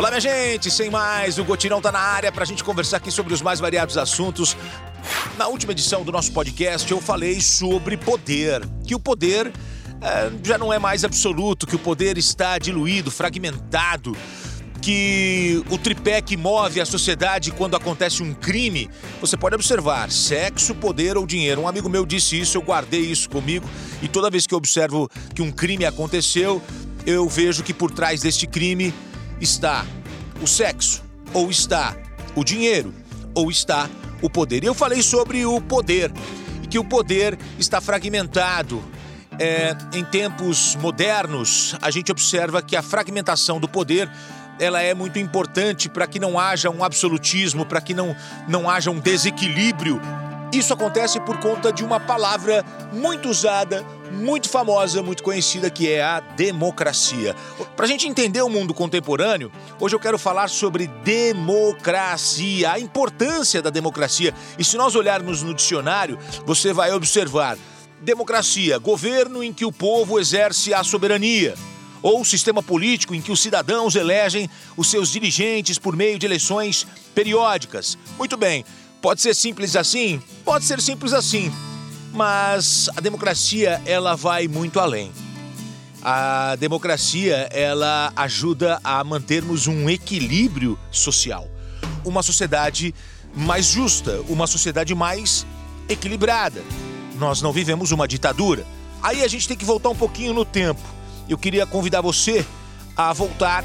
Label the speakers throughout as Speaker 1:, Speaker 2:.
Speaker 1: Olá, minha gente, sem mais, o Gotirão tá na área pra gente conversar aqui sobre os mais variados assuntos. Na última edição do nosso podcast, eu falei sobre poder, que o poder é, já não é mais absoluto, que o poder está diluído, fragmentado, que o tripé que move a sociedade quando acontece um crime, você pode observar: sexo, poder ou dinheiro. Um amigo meu disse isso, eu guardei isso comigo e toda vez que eu observo que um crime aconteceu, eu vejo que por trás deste crime está o sexo, ou está o dinheiro, ou está o poder. E eu falei sobre o poder e que o poder está fragmentado. É, em tempos modernos, a gente observa que a fragmentação do poder ela é muito importante para que não haja um absolutismo, para que não, não haja um desequilíbrio isso acontece por conta de uma palavra muito usada, muito famosa, muito conhecida, que é a democracia. Para a gente entender o mundo contemporâneo, hoje eu quero falar sobre democracia, a importância da democracia. E se nós olharmos no dicionário, você vai observar: democracia, governo em que o povo exerce a soberania ou sistema político em que os cidadãos elegem os seus dirigentes por meio de eleições periódicas. Muito bem, Pode ser simples assim? Pode ser simples assim. Mas a democracia, ela vai muito além. A democracia, ela ajuda a mantermos um equilíbrio social. Uma sociedade mais justa, uma sociedade mais equilibrada. Nós não vivemos uma ditadura. Aí a gente tem que voltar um pouquinho no tempo. Eu queria convidar você a voltar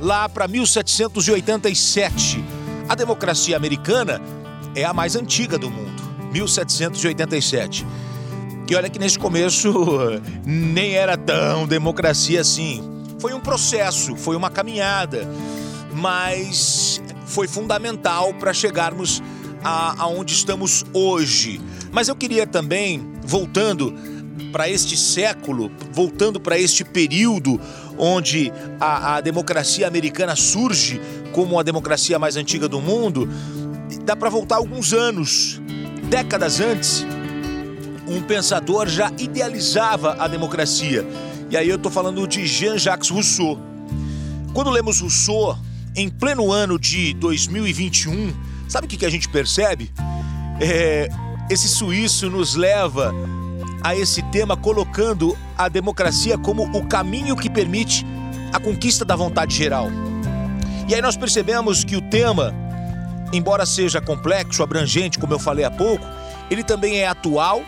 Speaker 1: lá para 1787. A democracia americana é a mais antiga do mundo, 1787. E olha que nesse começo nem era tão democracia assim. Foi um processo, foi uma caminhada, mas foi fundamental para chegarmos a, aonde estamos hoje. Mas eu queria também, voltando para este século, voltando para este período onde a, a democracia americana surge como a democracia mais antiga do mundo, dá para voltar alguns anos, décadas antes, um pensador já idealizava a democracia. E aí eu estou falando de Jean-Jacques Rousseau. Quando lemos Rousseau, em pleno ano de 2021, sabe o que, que a gente percebe? É, esse suíço nos leva a esse tema colocando a democracia como o caminho que permite a conquista da vontade geral. E aí nós percebemos que o tema embora seja complexo, abrangente, como eu falei há pouco, ele também é atual,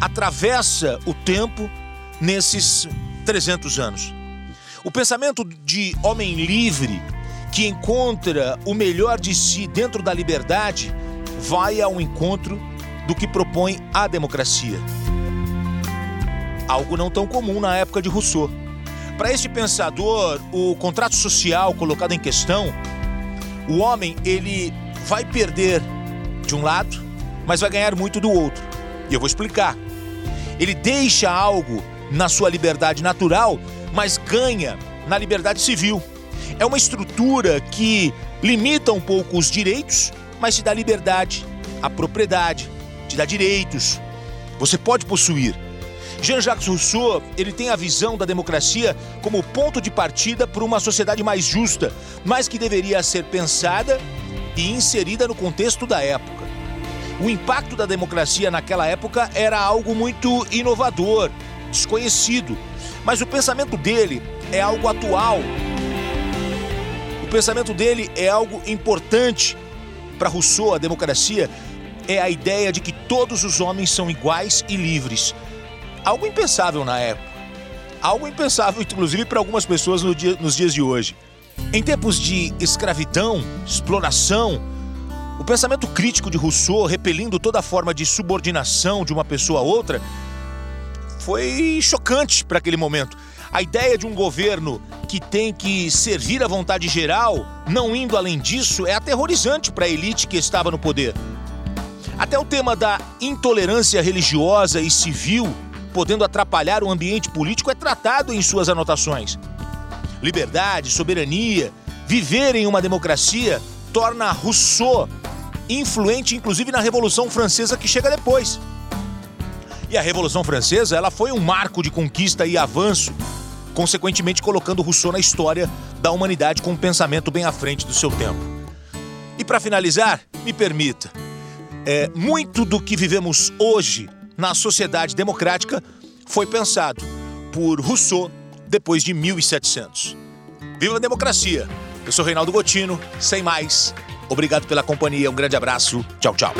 Speaker 1: atravessa o tempo nesses 300 anos. O pensamento de homem livre, que encontra o melhor de si dentro da liberdade, vai ao encontro do que propõe a democracia. Algo não tão comum na época de Rousseau. Para este pensador, o contrato social colocado em questão, o homem ele vai perder de um lado, mas vai ganhar muito do outro. E eu vou explicar. Ele deixa algo na sua liberdade natural, mas ganha na liberdade civil. É uma estrutura que limita um pouco os direitos, mas te dá liberdade, a propriedade, te dá direitos. Você pode possuir. Jean-Jacques Rousseau, ele tem a visão da democracia como ponto de partida para uma sociedade mais justa, mas que deveria ser pensada e inserida no contexto da época. O impacto da democracia naquela época era algo muito inovador, desconhecido, mas o pensamento dele é algo atual. O pensamento dele é algo importante. Para Rousseau, a democracia é a ideia de que todos os homens são iguais e livres. Algo impensável na época. Algo impensável, inclusive, para algumas pessoas no dia, nos dias de hoje. Em tempos de escravidão, exploração, o pensamento crítico de Rousseau, repelindo toda forma de subordinação de uma pessoa a outra, foi chocante para aquele momento. A ideia de um governo que tem que servir à vontade geral, não indo além disso, é aterrorizante para a elite que estava no poder. Até o tema da intolerância religiosa e civil, podendo atrapalhar o ambiente político, é tratado em suas anotações liberdade, soberania, viver em uma democracia torna Rousseau influente inclusive na Revolução Francesa que chega depois. E a Revolução Francesa, ela foi um marco de conquista e avanço consequentemente colocando Rousseau na história da humanidade com um pensamento bem à frente do seu tempo. E para finalizar, me permita, é, muito do que vivemos hoje na sociedade democrática foi pensado por Rousseau depois de 1700. Viva a democracia! Eu sou Reinaldo Gotino, sem mais. Obrigado pela companhia, um grande abraço. Tchau, tchau.